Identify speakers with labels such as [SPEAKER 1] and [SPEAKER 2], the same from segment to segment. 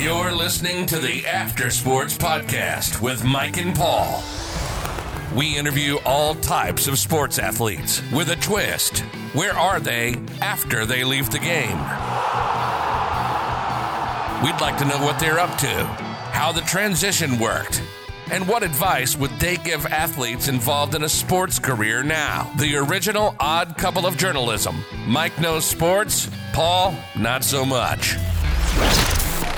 [SPEAKER 1] You're listening to the After Sports Podcast with Mike and Paul. We interview all types of sports athletes with a twist. Where are they after they leave the game? We'd like to know what they're up to, how the transition worked, and what advice would they give athletes involved in a sports career now? The original odd couple of journalism. Mike knows sports, Paul, not so much.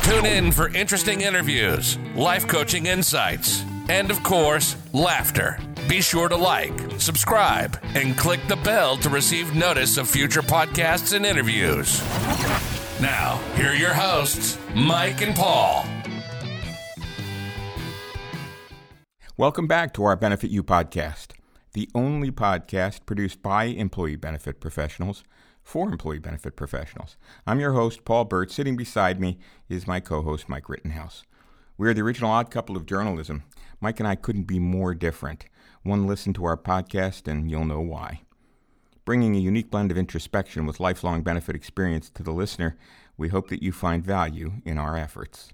[SPEAKER 1] Tune in for interesting interviews, life coaching insights, and of course, laughter. Be sure to like, subscribe, and click the bell to receive notice of future podcasts and interviews. Now, here are your hosts, Mike and Paul.
[SPEAKER 2] Welcome back to our Benefit You podcast, the only podcast produced by employee benefit professionals for employee benefit professionals. I'm your host, Paul Burt. Sitting beside me is my co host, Mike Rittenhouse. We are the original odd couple of journalism. Mike and I couldn't be more different. One listen to our podcast and you'll know why. Bringing a unique blend of introspection with lifelong benefit experience to the listener, we hope that you find value in our efforts.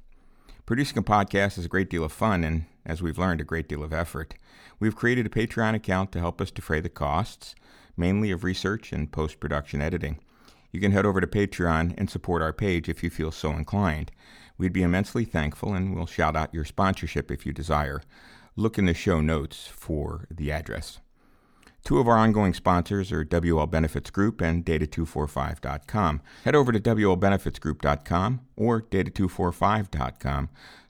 [SPEAKER 2] Producing a podcast is a great deal of fun and, as we've learned, a great deal of effort. We've created a Patreon account to help us defray the costs, mainly of research and post production editing. You can head over to Patreon and support our page if you feel so inclined. We'd be immensely thankful and we'll shout out your sponsorship if you desire. Look in the show notes for the address. Two of our ongoing sponsors are WL Benefits Group and Data245.com. Head over to WLBenefitsGroup.com or Data245.com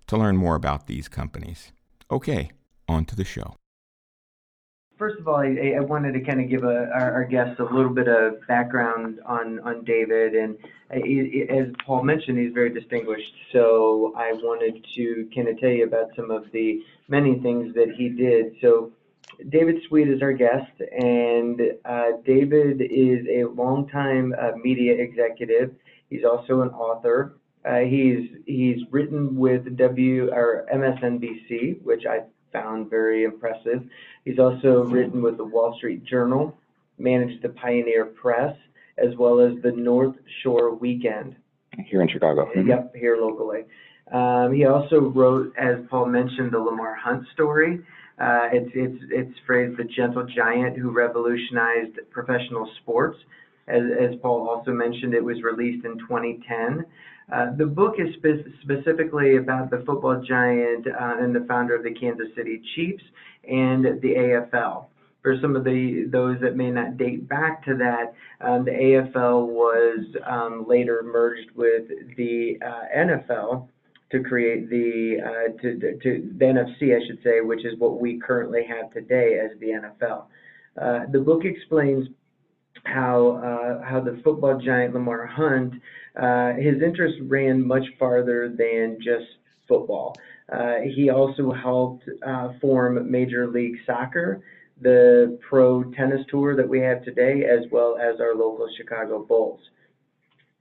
[SPEAKER 2] to learn more about these companies. Okay, on to the show.
[SPEAKER 3] First of all, I, I wanted to kind of give a, our, our guests a little bit of background on, on David. And as Paul mentioned, he's very distinguished. So I wanted to kind of tell you about some of the many things that he did. So David Sweet is our guest, and uh, David is a longtime uh, media executive. He's also an author. Uh, he's he's written with W or MSNBC, which I found very impressive. He's also written with the Wall Street Journal, managed the Pioneer Press, as well as the North Shore Weekend.
[SPEAKER 2] Here in Chicago.
[SPEAKER 3] Mm-hmm. Yep, here locally. Um, he also wrote, as Paul mentioned, the Lamar Hunt story. Uh, it's it's it's phrased the gentle giant who revolutionized professional sports. As, as Paul also mentioned, it was released in 2010. Uh, the book is spe- specifically about the football giant uh, and the founder of the Kansas City Chiefs and the AFL. For some of the those that may not date back to that, um, the AFL was um, later merged with the uh, NFL to create the uh, to, to the NFC, I should say, which is what we currently have today as the NFL. Uh, the book explains how uh, how the football giant Lamar Hunt, uh, his interest ran much farther than just football. Uh, he also helped uh, form Major League Soccer, the pro tennis tour that we have today, as well as our local Chicago Bulls.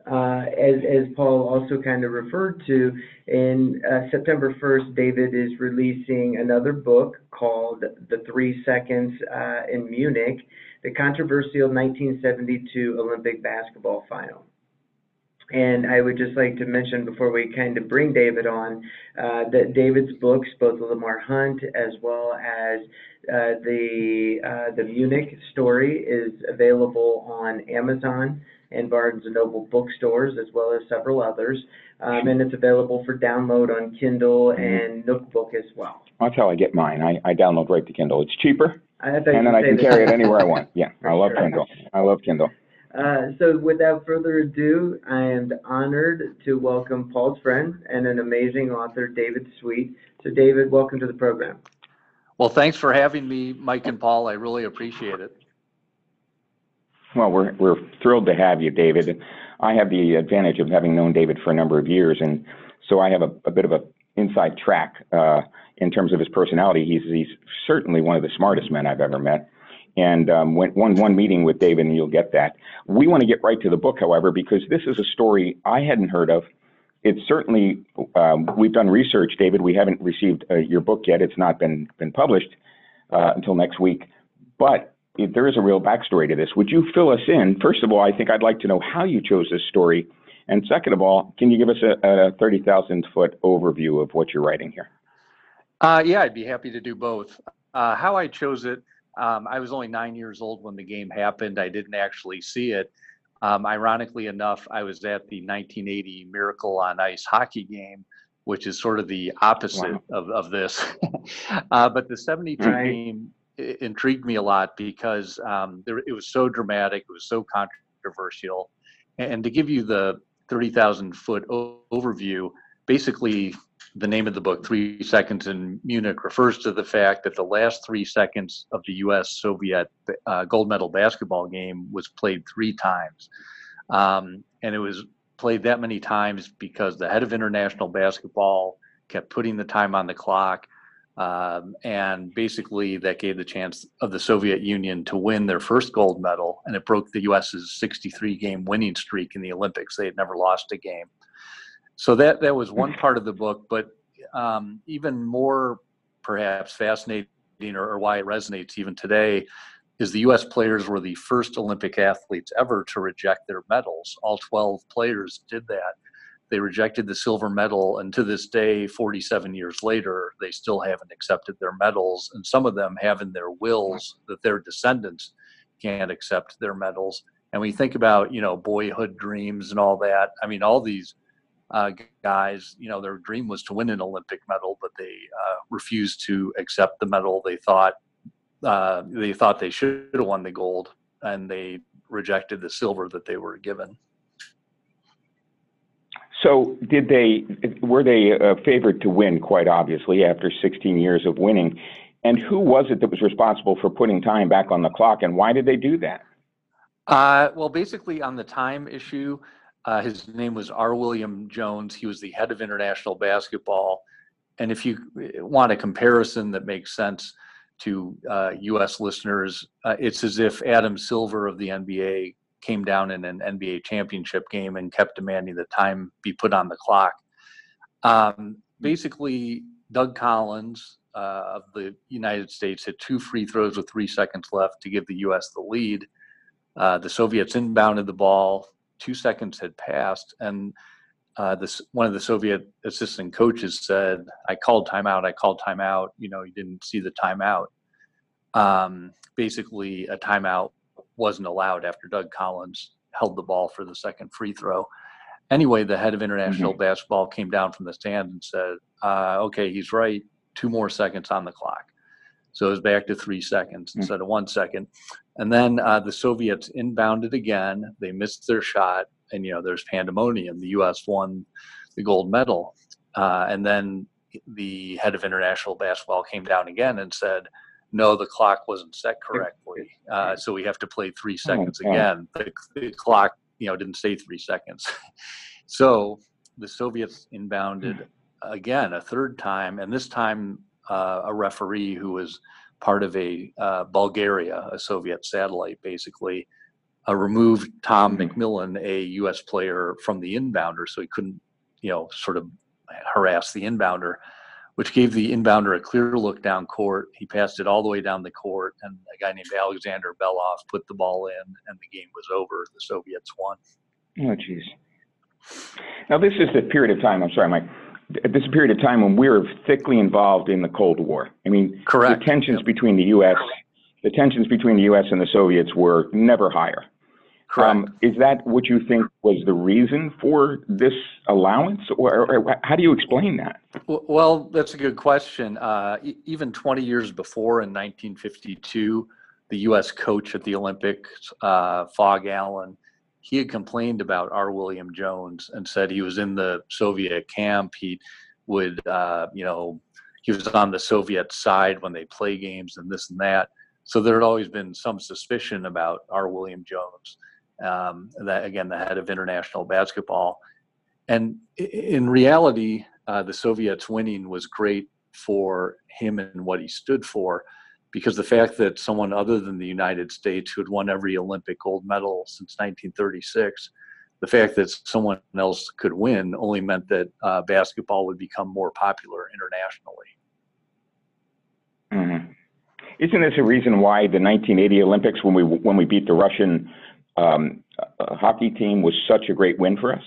[SPEAKER 3] Uh, as, as Paul also kind of referred to, in uh, September 1st, David is releasing another book called The Three Seconds uh, in Munich the controversial 1972 Olympic basketball final. And I would just like to mention before we kind of bring David on uh, that David's books, both Lamar Hunt as well as uh, the uh, the Munich story, is available on Amazon and Barnes and Noble bookstores as well as several others, um, and it's available for download on Kindle and Nookbook as well.
[SPEAKER 2] That's how I get mine. I, I download right to Kindle. It's cheaper,
[SPEAKER 3] and
[SPEAKER 2] then I can carry it anywhere I want. Yeah, I love sure. Kindle. I love Kindle.
[SPEAKER 3] Uh, so without further ado, I am honored to welcome Paul's friend and an amazing author, David Sweet. So David, welcome to the program.
[SPEAKER 4] Well, thanks for having me, Mike and Paul. I really appreciate it.
[SPEAKER 2] Well, we're, we're thrilled to have you, David. I have the advantage of having known David for a number of years, and so I have a, a bit of an inside track uh, in terms of his personality. He's, he's certainly one of the smartest men I've ever met. And um, one, one meeting with David, and you'll get that. We want to get right to the book, however, because this is a story I hadn't heard of. It's certainly, um, we've done research, David. We haven't received uh, your book yet. It's not been, been published uh, until next week. But there is a real backstory to this. Would you fill us in? First of all, I think I'd like to know how you chose this story And second of all, can you give us a, a 30,000 foot overview of what you're writing here?
[SPEAKER 4] Uh, yeah, I'd be happy to do both. Uh, how I chose it, um, I was only nine years old when the game happened. I didn't actually see it. Um, ironically enough, I was at the 1980 Miracle on Ice hockey game, which is sort of the opposite wow. of, of this. uh, but the 72 right. game intrigued me a lot because um, there, it was so dramatic, it was so controversial. And to give you the 30,000 foot o- overview, basically the name of the book, Three Seconds in Munich, refers to the fact that the last three seconds of the US Soviet uh, gold medal basketball game was played three times. Um, and it was played that many times because the head of international basketball kept putting the time on the clock. Um, and basically, that gave the chance of the Soviet Union to win their first gold medal, and it broke the US's 63 game winning streak in the Olympics. They had never lost a game. So that that was one part of the book but um, even more perhaps fascinating or, or, why it resonates even today is the us players were the first olympic athletes ever to reject their medals. All 12 players did that they rejected the silver medal and to this day 47 years later they still haven't accepted their medals and some of them have in their wills that their descendants can't accept their medals and we think about you know boyhood dreams and all that i mean all these uh, guys, you know, their dream was to win an Olympic medal, but they uh, refused to accept the medal. They thought uh, they thought they should have won the gold, and they rejected the silver that they were given.
[SPEAKER 2] So, did they were they a favorite to win? Quite obviously, after 16 years of winning, and who was it that was responsible for putting time back on the clock, and why did they do that?
[SPEAKER 4] Uh, well, basically, on the time issue, uh, his name was R. William Jones. He was the head of international basketball. And if you eh, want a comparison that makes sense to uh, U.S. listeners, uh, it's as if Adam Silver of the NBA came down in an NBA championship game and kept demanding the time be put on the clock. Um, basically, Doug Collins uh, of the United States hit two free throws with three seconds left to give the U.S. the lead. Uh, the Soviets inbounded the ball two seconds had passed, and uh, this one of the Soviet assistant coaches said, "I called timeout. I called timeout. You know, you didn't see the timeout." Um, basically, a timeout wasn't allowed after Doug Collins held the ball for the second free throw. Anyway, the head of international mm-hmm. basketball came down from the stand and said, uh, "Okay, he's right. Two more seconds on the clock." So it was back to three seconds mm. instead of one second. And then uh, the Soviets inbounded again. They missed their shot, and you know there's pandemonium. The U.S. won the gold medal, uh, and then the head of international basketball came down again and said, "No, the clock wasn't set correctly, uh, so we have to play three seconds again. The, the clock, you know, didn't say three seconds." so the Soviets inbounded hmm. again a third time, and this time uh, a referee who was part of a uh, Bulgaria, a Soviet satellite, basically, uh, removed Tom mm-hmm. McMillan, a U.S. player, from the inbounder, so he couldn't, you know, sort of harass the inbounder, which gave the inbounder a clear look down court. He passed it all the way down the court, and a guy named Alexander Belov put the ball in, and the game was over. The Soviets won.
[SPEAKER 2] Oh, jeez. Now, this is the period of time. I'm sorry, Mike this period of time when we were thickly involved in the Cold War. I mean,
[SPEAKER 4] Correct.
[SPEAKER 2] the tensions yep. between the U.S. the tensions between the U.S. and the Soviets were never higher.
[SPEAKER 4] Correct. Um,
[SPEAKER 2] is that what you think was the reason for this allowance, or, or how do you explain that?
[SPEAKER 4] Well, that's a good question. Uh, even 20 years before, in 1952, the U.S. coach at the Olympics, uh, Allen, he had complained about R. William Jones and said he was in the Soviet camp. He would, uh, you know, he was on the Soviet side when they play games and this and that. So there had always been some suspicion about R. William Jones, um, that again, the head of international basketball. And in reality, uh, the Soviets winning was great for him and what he stood for because the fact that someone other than the United States who had won every Olympic gold medal since 1936, the fact that someone else could win only meant that uh, basketball would become more popular internationally.
[SPEAKER 2] Mm-hmm. Isn't this a reason why the 1980 Olympics, when we when we beat the Russian um, hockey team, was such a great win for us?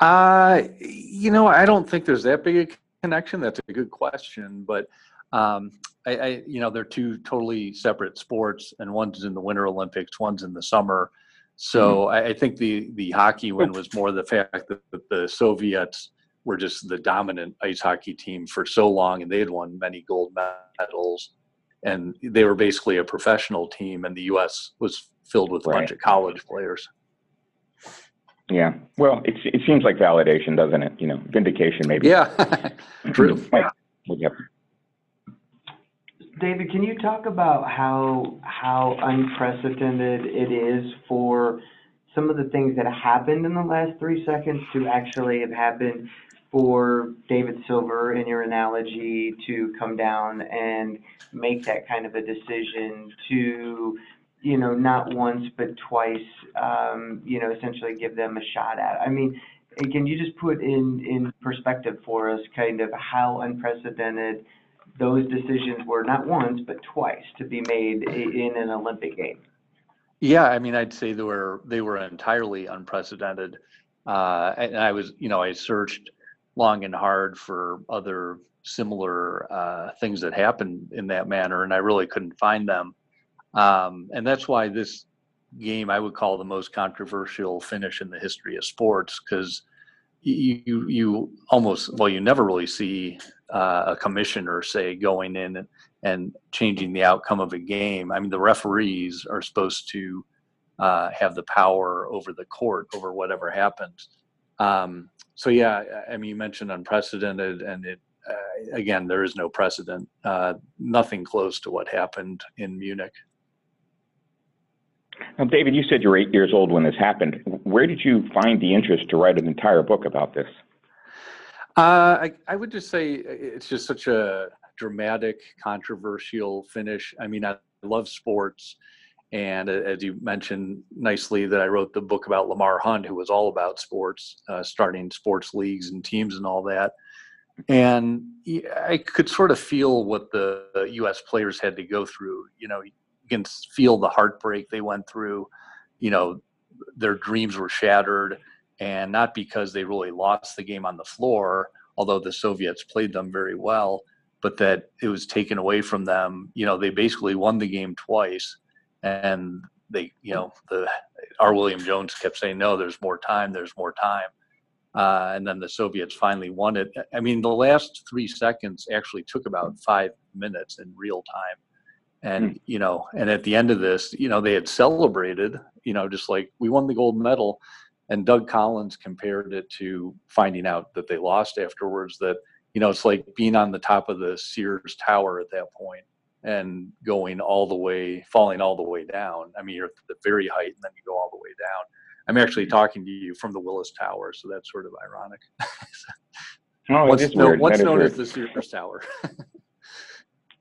[SPEAKER 4] Uh, you know, I don't think there's that big a connection. That's a good question, but um, I, I, you know, they're two totally separate sports, and one's in the Winter Olympics, one's in the summer. So mm-hmm. I, I, think the the hockey win was more the fact that the, the Soviets were just the dominant ice hockey team for so long, and they had won many gold medals, and they were basically a professional team, and the U.S. was filled with a right. bunch of college players.
[SPEAKER 2] Yeah. Well, it it seems like validation, doesn't it? You know, vindication, maybe.
[SPEAKER 4] Yeah. True.
[SPEAKER 3] yeah. David, can you talk about how how unprecedented it is for some of the things that happened in the last three seconds to actually have happened for David Silver, in your analogy, to come down and make that kind of a decision to you know, not once but twice, um, you know, essentially give them a shot at. I mean, can you just put in in perspective for us kind of how unprecedented those decisions were not once but twice to be made in an Olympic game?
[SPEAKER 4] Yeah, I mean, I'd say they were they were entirely unprecedented. Uh, and I was, you know, I searched long and hard for other similar uh, things that happened in that manner, and I really couldn't find them. Um, and that's why this game I would call the most controversial finish in the history of sports because you, you, you almost well you never really see uh, a commissioner say going in and, and, changing the outcome of a game. I mean the referees are supposed to uh, have the power over the court over whatever happens. Um, so yeah, I mean you mentioned unprecedented and it uh, again there is no precedent, uh, nothing close to what happened in Munich.
[SPEAKER 2] Now, David, you said you were eight years old when this happened. Where did you find the interest to write an entire book about this?
[SPEAKER 4] Uh, I, I would just say it's just such a dramatic, controversial finish. I mean, I love sports. And as you mentioned nicely, that I wrote the book about Lamar Hunt, who was all about sports, uh, starting sports leagues and teams and all that. And I could sort of feel what the U.S. players had to go through. You know, can feel the heartbreak they went through. You know, their dreams were shattered, and not because they really lost the game on the floor, although the Soviets played them very well, but that it was taken away from them. You know, they basically won the game twice, and they, you know, the R. William Jones kept saying, "No, there's more time. There's more time." Uh, and then the Soviets finally won it. I mean, the last three seconds actually took about five minutes in real time and mm. you know and at the end of this you know they had celebrated you know just like we won the gold medal and doug collins compared it to finding out that they lost afterwards that you know it's like being on the top of the sears tower at that point and going all the way falling all the way down. I mean you're at the very height and then you go all the way down. I'm actually hmm. talking to you from the willis tower so that's sort of ironic.
[SPEAKER 2] Oh, what's, no,
[SPEAKER 4] what's known as the sears tower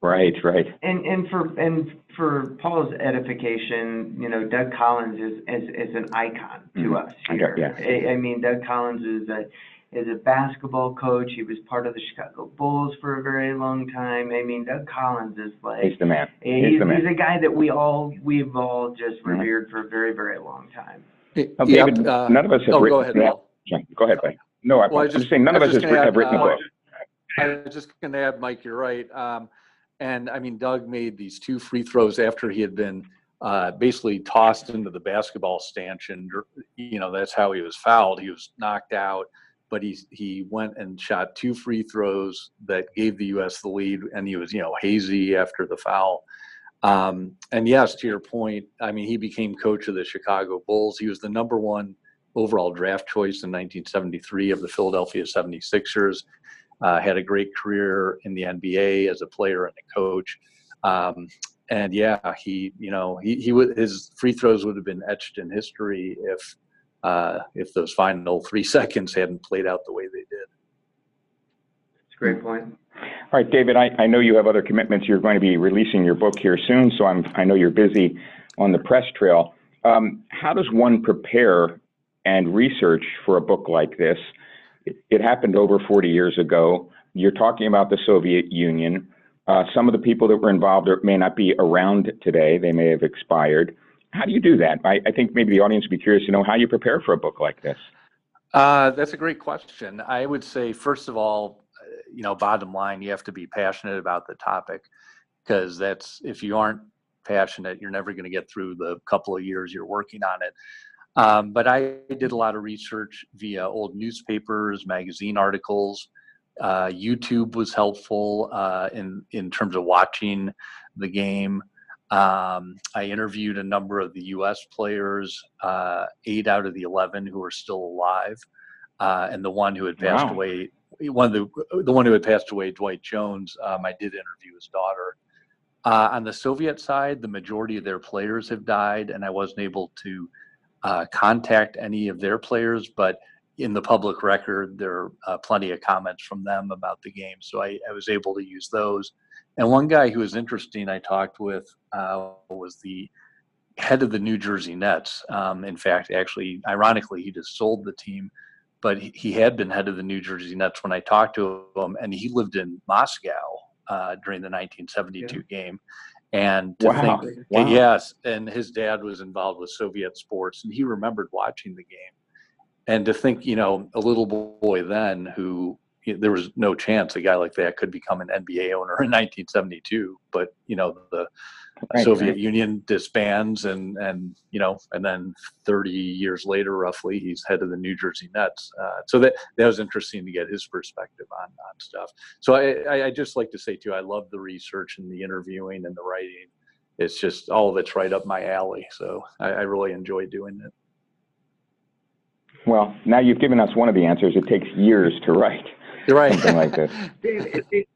[SPEAKER 2] Right, right.
[SPEAKER 3] And and for and for Paul's edification, you know, Doug Collins is is, is an icon to mm-hmm. us here. Yeah. I, I mean, Doug Collins is a is a basketball coach. He was part of the Chicago Bulls for a very long time. I mean, Doug Collins is like
[SPEAKER 2] he's the man.
[SPEAKER 3] He's, he's the man. He's a guy that we all we've all just mm-hmm. revered for a very very long time.
[SPEAKER 2] Oh, David, yep, uh, none of us have
[SPEAKER 4] oh,
[SPEAKER 2] written.
[SPEAKER 4] Go ahead, Paul.
[SPEAKER 2] Go ahead, buddy. No, I, well, am just, saying none of us has, add, have written uh, the book.
[SPEAKER 4] I was just going to add, Mike, you're right. Um, and I mean, Doug made these two free throws after he had been uh, basically tossed into the basketball stanchion. You know, that's how he was fouled. He was knocked out, but he he went and shot two free throws that gave the U.S. the lead, and he was you know hazy after the foul. Um, and yes, to your point, I mean, he became coach of the Chicago Bulls. He was the number one overall draft choice in 1973 of the Philadelphia 76ers uh, had a great career in the NBA as a player and a coach. Um, and yeah, he, you know, he, he would, his free throws would have been etched in history if, uh, if those final three seconds hadn't played out the way they did.
[SPEAKER 3] That's a great point.
[SPEAKER 2] All right, David, I, I know you have other commitments. You're going to be releasing your book here soon, so I'm, I know you're busy on the press trail. Um, how does one prepare and research for a book like this? It, happened over 40 years ago. You're talking about the Soviet Union. Uh, some of the people that were involved may not be around today. They may have expired. How do you do that? I, I think maybe the audience would be curious to know how you prepare for a book like this.
[SPEAKER 4] Uh, that's a great question. I would say, first of all, you know, bottom line, you have to be passionate about the topic because that's if you aren't passionate, you're never going to get through the couple of years you're working on it. Um, but I did a lot of research via old newspapers, magazine articles. Uh, YouTube was helpful uh, in in terms of watching the game. Um, I interviewed a number of the U.S. players, uh, eight out of the eleven who are still alive, uh, and the one who had passed
[SPEAKER 2] Wow.
[SPEAKER 4] away, one of the the one who had passed away, Dwight Jones. Um, I did interview his daughter. Uh, on the Soviet side, the majority of their players have died, and I wasn't able to uh, contact any of their players, but in the public record, there are uh, plenty of comments from them about the game. So I, I was able to use those. And one guy who was interesting I talked with uh, was the head of the New Jersey Nets. Um, in fact, actually, ironically, he just sold the team, but he, he had been head of the New Jersey Nets when I talked to him, and he lived in Moscow uh, during the 1972 game. And to
[SPEAKER 2] Wow.
[SPEAKER 4] think,
[SPEAKER 2] Wow.
[SPEAKER 4] yes, and his dad was involved with Soviet sports, and he remembered watching the game. And to think, you know, a little boy then who there was no chance a guy like that could become an NBA owner in 1972, but you know the
[SPEAKER 2] Right,
[SPEAKER 4] Soviet
[SPEAKER 2] right.
[SPEAKER 4] Union disbands, and and you know, and then 30 years later, roughly, he's head of the New Jersey Nets. Uh, so that that was interesting to get his perspective on on stuff. So I, I I just like to say too, I love the research and the interviewing and the writing. It's just all of it's right up my alley. So I, I really enjoy doing it.
[SPEAKER 2] Well, now you've given us one of the answers. It takes years to write
[SPEAKER 4] You're right.
[SPEAKER 2] something like this.
[SPEAKER 3] Dave, it- it-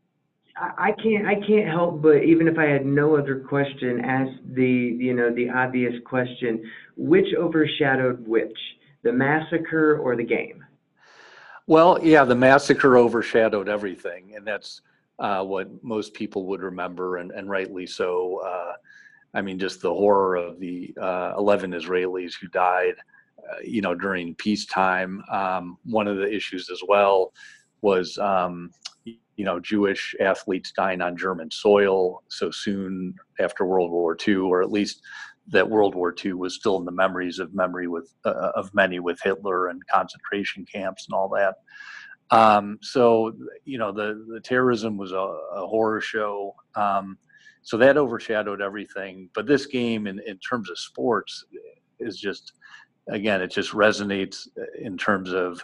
[SPEAKER 3] I can't, I can't help but, even if I had no other question, ask the, you know, the obvious question, which overshadowed which? The massacre or the game?
[SPEAKER 4] Well, yeah, the massacre overshadowed everything, and that's uh, what most people would remember, and, and rightly so. Uh, I mean, just the horror of the uh, 11 Israelis who died, uh, you know, during peacetime. Um, one of the issues as well was, um, you know, Jewish athletes dying on German soil so soon after World War II, or at least that World War II was still in the memories of memory with uh, of many with Hitler and concentration camps and all that. Um, so you know the the terrorism was a, a horror show. Um, so that overshadowed everything. But this game, in in terms of sports, is just again it just resonates in terms of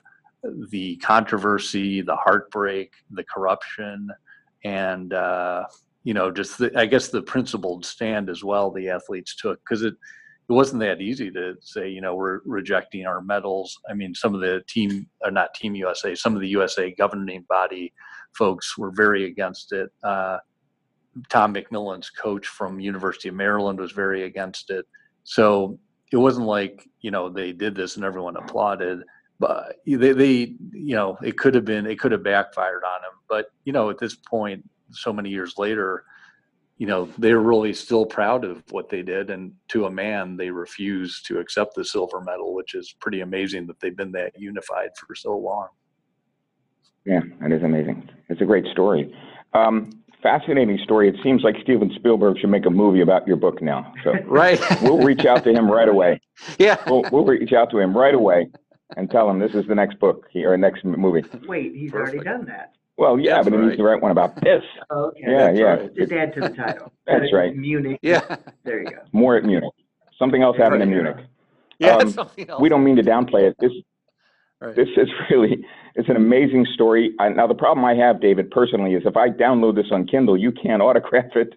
[SPEAKER 4] the controversy, the heartbreak, the corruption, and uh, you know, just the, I guess the principled stand as well the athletes took because it it wasn't that easy to say you know we're rejecting our medals. I mean, some of the team, or not Team USA, some of the USA governing body folks were very against it. Uh, Tom McMillan's coach from University of Maryland was very against it. So it wasn't like you know they did this and everyone applauded but they, they you know it could have been it could have backfired on him but you know at this point so many years later you know they're really still proud of what they did and to a man they refuse to accept the silver medal which is pretty amazing that they've been that unified for so long
[SPEAKER 2] Yeah, that is amazing. It's a great story. Um, fascinating story. It seems like Steven Spielberg should make a movie about your book now. So
[SPEAKER 4] right
[SPEAKER 2] we'll reach out to him right away.
[SPEAKER 4] yeah
[SPEAKER 2] We'll, we'll reach out to him right away and tell him this is the next book he, or next m- movie.
[SPEAKER 3] Wait, he's already
[SPEAKER 4] Perfect.
[SPEAKER 3] done that.
[SPEAKER 2] Well, yeah,
[SPEAKER 4] That's
[SPEAKER 2] but he needs
[SPEAKER 4] right.
[SPEAKER 2] to write one about this.
[SPEAKER 3] Oh, Okay.
[SPEAKER 2] Yeah,
[SPEAKER 4] That's
[SPEAKER 2] yeah.
[SPEAKER 4] right.
[SPEAKER 3] Just add to the title.
[SPEAKER 2] That's right.
[SPEAKER 3] Munich.
[SPEAKER 4] yeah
[SPEAKER 3] There you go.
[SPEAKER 2] More at Munich. Something else happened in Munich.
[SPEAKER 4] yeah
[SPEAKER 2] Um,
[SPEAKER 4] something else
[SPEAKER 2] We don't mean to downplay it. This
[SPEAKER 4] Right.
[SPEAKER 2] this is really it's an amazing story. I, now the problem I have, David, personally, is if I download this on Kindle, you can't autograph it.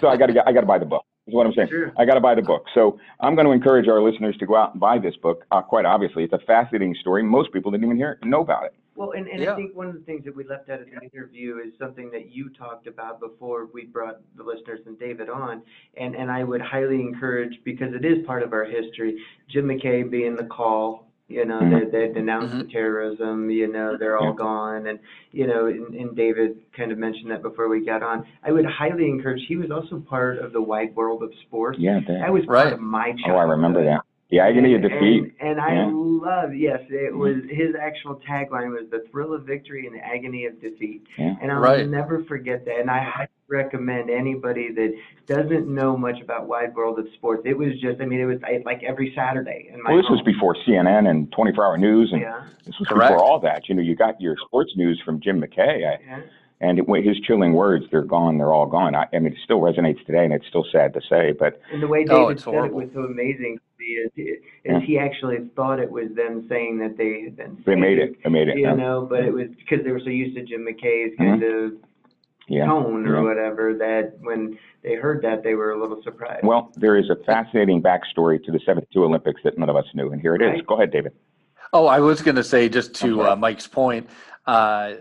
[SPEAKER 2] so I got to I got to buy the book. Is what I'm saying.
[SPEAKER 3] Sure.
[SPEAKER 2] I got to buy the book. So I'm going to encourage our listeners to go out and buy this book. Uh, quite obviously, it's a fascinating story. Most people didn't even hear know about it.
[SPEAKER 3] Well, and, and
[SPEAKER 4] Yeah.
[SPEAKER 3] I think one of the things that we left out of the interview is something that you talked about before we brought the listeners and David on. And, and I would highly encourage, because it is part of our history, Jim McKay being the call, you know,
[SPEAKER 2] Mhm.
[SPEAKER 3] they, they denounced the terrorism, you know, they're all gone. And, you know, and, and David kind of mentioned that before we got on. I would highly encourage, he was also part of the wide world of sports.
[SPEAKER 2] Yeah.
[SPEAKER 3] That
[SPEAKER 2] That,
[SPEAKER 3] was part
[SPEAKER 4] Right.
[SPEAKER 3] of my
[SPEAKER 2] oh. I remember that. The agony of
[SPEAKER 3] And-
[SPEAKER 2] defeat.
[SPEAKER 3] And, and I
[SPEAKER 2] Yeah.
[SPEAKER 3] love, yes, it was his actual tagline was the thrill of victory and the agony of defeat.
[SPEAKER 2] Yeah.
[SPEAKER 3] And I'll
[SPEAKER 4] Right.
[SPEAKER 3] never forget that. And I highly recommend anybody that doesn't know much about Wide World of Sports. It was just, I mean, it was I- like every Saturday in my
[SPEAKER 2] Well, this was before CNN and 24-hour news, and
[SPEAKER 3] Yeah,
[SPEAKER 2] this was
[SPEAKER 4] Correct.
[SPEAKER 2] before all that. You know, you got your sports news from Jim McKay, I,
[SPEAKER 3] yeah.
[SPEAKER 2] and it, his chilling words, "They're gone, they're all gone." I, I mean, it still resonates today, and it's still sad to say, but
[SPEAKER 3] And the way
[SPEAKER 4] Oh,
[SPEAKER 3] David
[SPEAKER 4] it's
[SPEAKER 3] said
[SPEAKER 4] horrible.
[SPEAKER 3] it was so amazing to me is, is
[SPEAKER 2] Yeah.
[SPEAKER 3] he actually thought it was them saying that they had been
[SPEAKER 2] they made it. They made it.
[SPEAKER 3] You
[SPEAKER 2] huh?
[SPEAKER 3] know, but it was because they were so used to Jim McKay's
[SPEAKER 2] Mhm.
[SPEAKER 3] kind of
[SPEAKER 2] Yeah.
[SPEAKER 3] tone or
[SPEAKER 2] yeah.
[SPEAKER 3] whatever that when they heard that they were a little surprised.
[SPEAKER 2] Well, there is a fascinating backstory to the 72 Olympics that none of us knew, and here it is.
[SPEAKER 3] Right.
[SPEAKER 2] Go ahead, David.
[SPEAKER 4] Oh, I was going to say just to
[SPEAKER 2] Okay.
[SPEAKER 4] uh, Mike's point. Uh,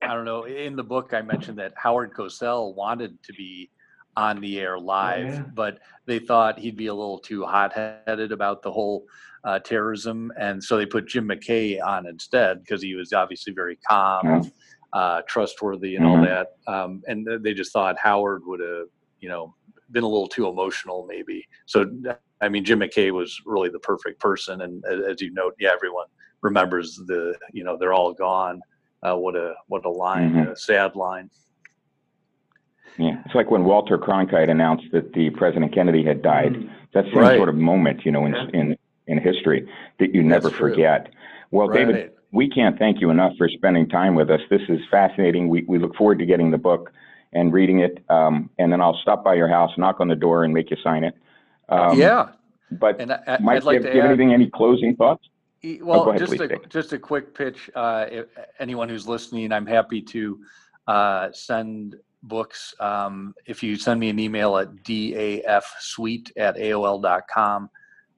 [SPEAKER 4] I don't know. In the book, I mentioned that Howard Cosell wanted to be on the air live,
[SPEAKER 3] yeah.
[SPEAKER 4] but they thought he'd be a little too hot-headed about the whole uh, terrorism, and so they put Jim McKay on instead because he was obviously very calm,
[SPEAKER 2] Yeah.
[SPEAKER 4] uh, trustworthy, and all
[SPEAKER 2] Mhm.
[SPEAKER 4] that. Um, and they just thought Howard would have, you know, been a little too emotional, maybe. So, I mean, Jim McKay was really the perfect person, and as you note, yeah, everyone remembers the, you know, they're all gone. Uh, what a what a line,
[SPEAKER 2] Mhm.
[SPEAKER 4] a sad line.
[SPEAKER 2] Yeah, it's like when Walter Cronkite announced that the President Kennedy had died.
[SPEAKER 3] Mm.
[SPEAKER 2] That same
[SPEAKER 4] Right.
[SPEAKER 2] sort of moment, you know, in
[SPEAKER 3] Yeah.
[SPEAKER 2] in in history that you never
[SPEAKER 4] That's true.
[SPEAKER 2] forget. Well, David, we can't thank you enough for spending time with us. This is fascinating. We we look forward to getting the book and reading it. Um, and then I'll stop by your house, knock on the door, and make you sign it. Um,
[SPEAKER 4] yeah,
[SPEAKER 2] But
[SPEAKER 4] and I, I-
[SPEAKER 2] Mike,
[SPEAKER 4] I'd like
[SPEAKER 2] do
[SPEAKER 4] to
[SPEAKER 2] you have
[SPEAKER 4] add.
[SPEAKER 2] anything? Any closing thoughts? Oh,
[SPEAKER 4] Well,
[SPEAKER 2] ahead,
[SPEAKER 4] just
[SPEAKER 2] please,
[SPEAKER 4] a
[SPEAKER 2] Dick.
[SPEAKER 4] just a quick pitch. Uh, if anyone who's listening, I'm happy to uh, send books. Um, if you send me an email at dafsuite at aol.com,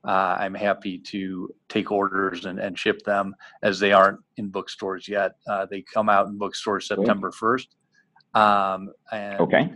[SPEAKER 4] uh, I'm happy to take orders and, and ship them as they aren't in bookstores yet. Uh, they come out in bookstores. September 1st. Um, and
[SPEAKER 2] Okay.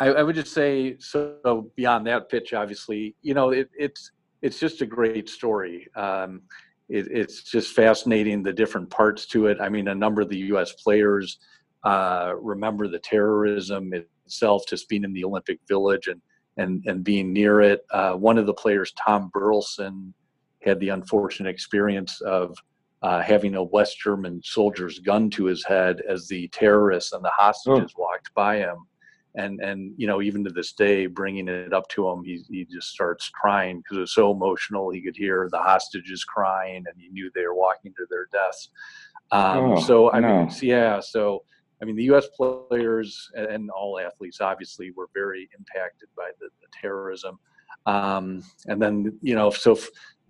[SPEAKER 4] I, I would just say so beyond that pitch obviously you know it, it's it's just a great story um, it, it's just fascinating the different parts to it i mean a number of the us players uh, remember the terrorism itself just being in the olympic village and and and being near it. Uh, one of the players tom burleson had the unfortunate experience of uh, having a West German soldier's gun to his head as the terrorists and the hostages walked by him. And and you know even to this day bringing it up to him he, he just starts crying because it was so emotional. He could hear the hostages crying and he knew they were walking to their deaths. Um,
[SPEAKER 2] Oh,
[SPEAKER 4] so i mean
[SPEAKER 2] no.
[SPEAKER 4] it's- yeah so i mean the us players and, all athletes obviously were very impacted by the, the terrorism um, and then you know so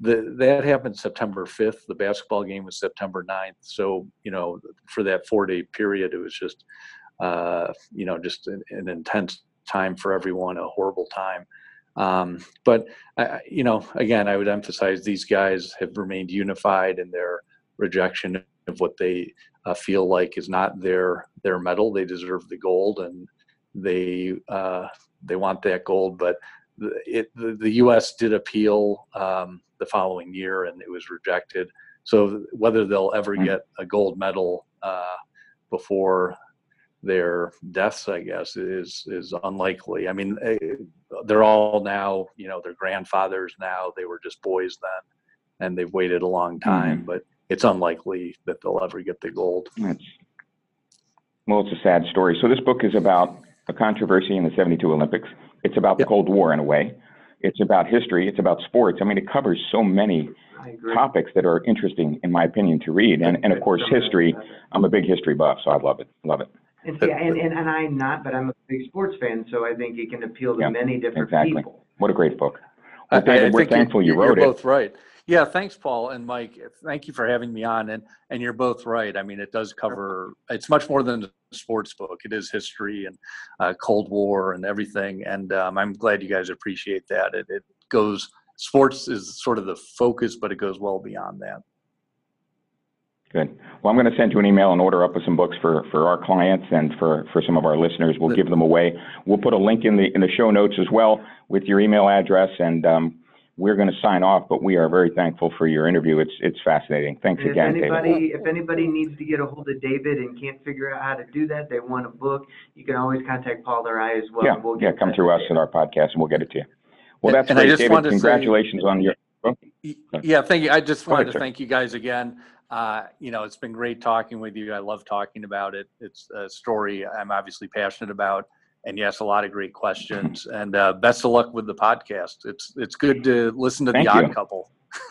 [SPEAKER 4] the, that happened September 5th. The basketball game was September 9th. So, you know, for that four day period, it was just, uh, you know, just an, an intense time for everyone, a horrible time. Um, but, I- you know, again, I would emphasize these guys have remained unified in their rejection of what they uh, feel like is not their their medal. They deserve the gold, and they uh, they want that gold. But the, it, the, the U.S. did appeal um, the following year, and it was rejected. So whether they'll ever
[SPEAKER 2] Mm.
[SPEAKER 4] get a gold medal uh, before their deaths, I guess, is is unlikely. I mean, eh, they're all now, you know, they're grandfathers now. They were just boys then, and they've waited a long time.
[SPEAKER 2] Mhm.
[SPEAKER 4] But it's unlikely that they'll ever get the gold.
[SPEAKER 2] That's, well, it's a sad story. So this book is about a controversy in the 72 Olympics. It's about the
[SPEAKER 4] Yep.
[SPEAKER 2] Cold War in a way. It's about history. It's about sports. I mean, it covers so many topics that are interesting, in my opinion, to read. And, and of course, history. I'm a big history buff, so I love it. Love it.
[SPEAKER 3] And, see, and, and, and I'm not, but I'm a big sports fan, so I think it can appeal to
[SPEAKER 2] Yeah,
[SPEAKER 3] many different people.
[SPEAKER 2] exactly.
[SPEAKER 3] people.
[SPEAKER 2] What a great book.
[SPEAKER 4] I-
[SPEAKER 2] Well, David,
[SPEAKER 4] I
[SPEAKER 2] we're
[SPEAKER 4] think you-
[SPEAKER 2] thankful you
[SPEAKER 4] you're
[SPEAKER 2] wrote it.
[SPEAKER 4] both right. Yeah, thanks, Paul and Mike. Thank you for having me on. And and you're both right. I mean, it does cover. It's much more than a sports book. It is history and uh, Cold War and everything. And um, I'm glad you guys appreciate that. It, it goes. Sports is sort of the focus, but it goes well beyond that.
[SPEAKER 2] Good. Well, I'm going to send you an email and order up with some books for, for our clients and for, for some of our listeners. We'll give them away. We'll put a link in the in the show notes as well with your email address, and um, we're going to sign off. But we are very thankful for your interview. It's it's fascinating. Thanks
[SPEAKER 3] And if
[SPEAKER 2] again, David.
[SPEAKER 3] anybody, if anybody needs to get a hold of David and can't figure out how to do that, they want a book, you can always contact Paul or I as well.
[SPEAKER 2] Yeah,
[SPEAKER 3] we'll
[SPEAKER 2] yeah.
[SPEAKER 3] get
[SPEAKER 2] Come
[SPEAKER 3] that
[SPEAKER 2] through us in our podcast, and we'll get it to you. Well,
[SPEAKER 4] And-
[SPEAKER 2] that's
[SPEAKER 4] and I
[SPEAKER 2] great,
[SPEAKER 4] just
[SPEAKER 2] David.
[SPEAKER 4] wanted to say-
[SPEAKER 2] Congratulations on your. oh,
[SPEAKER 4] Yeah, thank you. I just
[SPEAKER 2] Go ahead,
[SPEAKER 4] wanted to
[SPEAKER 2] sir.
[SPEAKER 4] thank you guys again. Uh, you know, it's been great talking with you. I love talking about it. It's a story I'm obviously passionate about. And yes, a lot of great questions. And uh, best of luck with the podcast. It's it's good to listen to
[SPEAKER 2] Thank
[SPEAKER 4] the
[SPEAKER 2] you.
[SPEAKER 4] Odd Couple.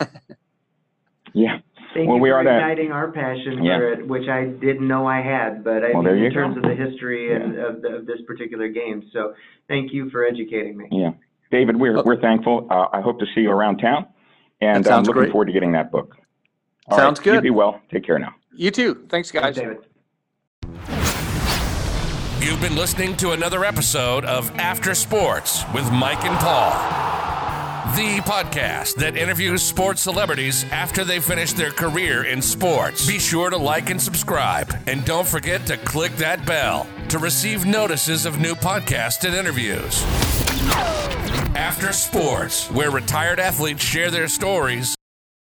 [SPEAKER 2] Yeah.
[SPEAKER 3] Thank
[SPEAKER 2] Well,
[SPEAKER 3] you
[SPEAKER 2] we
[SPEAKER 3] for
[SPEAKER 2] are that-
[SPEAKER 3] igniting our passion
[SPEAKER 2] Yeah.
[SPEAKER 3] for it, which I didn't know I had, but I
[SPEAKER 2] Well,
[SPEAKER 3] mean,
[SPEAKER 2] there
[SPEAKER 3] in terms
[SPEAKER 2] go.
[SPEAKER 3] of the history and of, the, of this particular game. So thank you for educating me.
[SPEAKER 2] Yeah. David, we're, we're thankful. Uh, I hope to see you around town. And I'm looking
[SPEAKER 4] great.
[SPEAKER 2] forward to getting that book. All
[SPEAKER 4] Sounds
[SPEAKER 2] right, You be well. Take care now.
[SPEAKER 4] You too. Thanks, guys.
[SPEAKER 3] David.
[SPEAKER 1] You've been listening to another episode of After Sports with Mike and Paul, the podcast that interviews sports celebrities after they finish their career in sports. Be sure to like and subscribe, and don't forget to click that bell to receive notices of new podcasts and interviews. After Sports, where retired athletes share their stories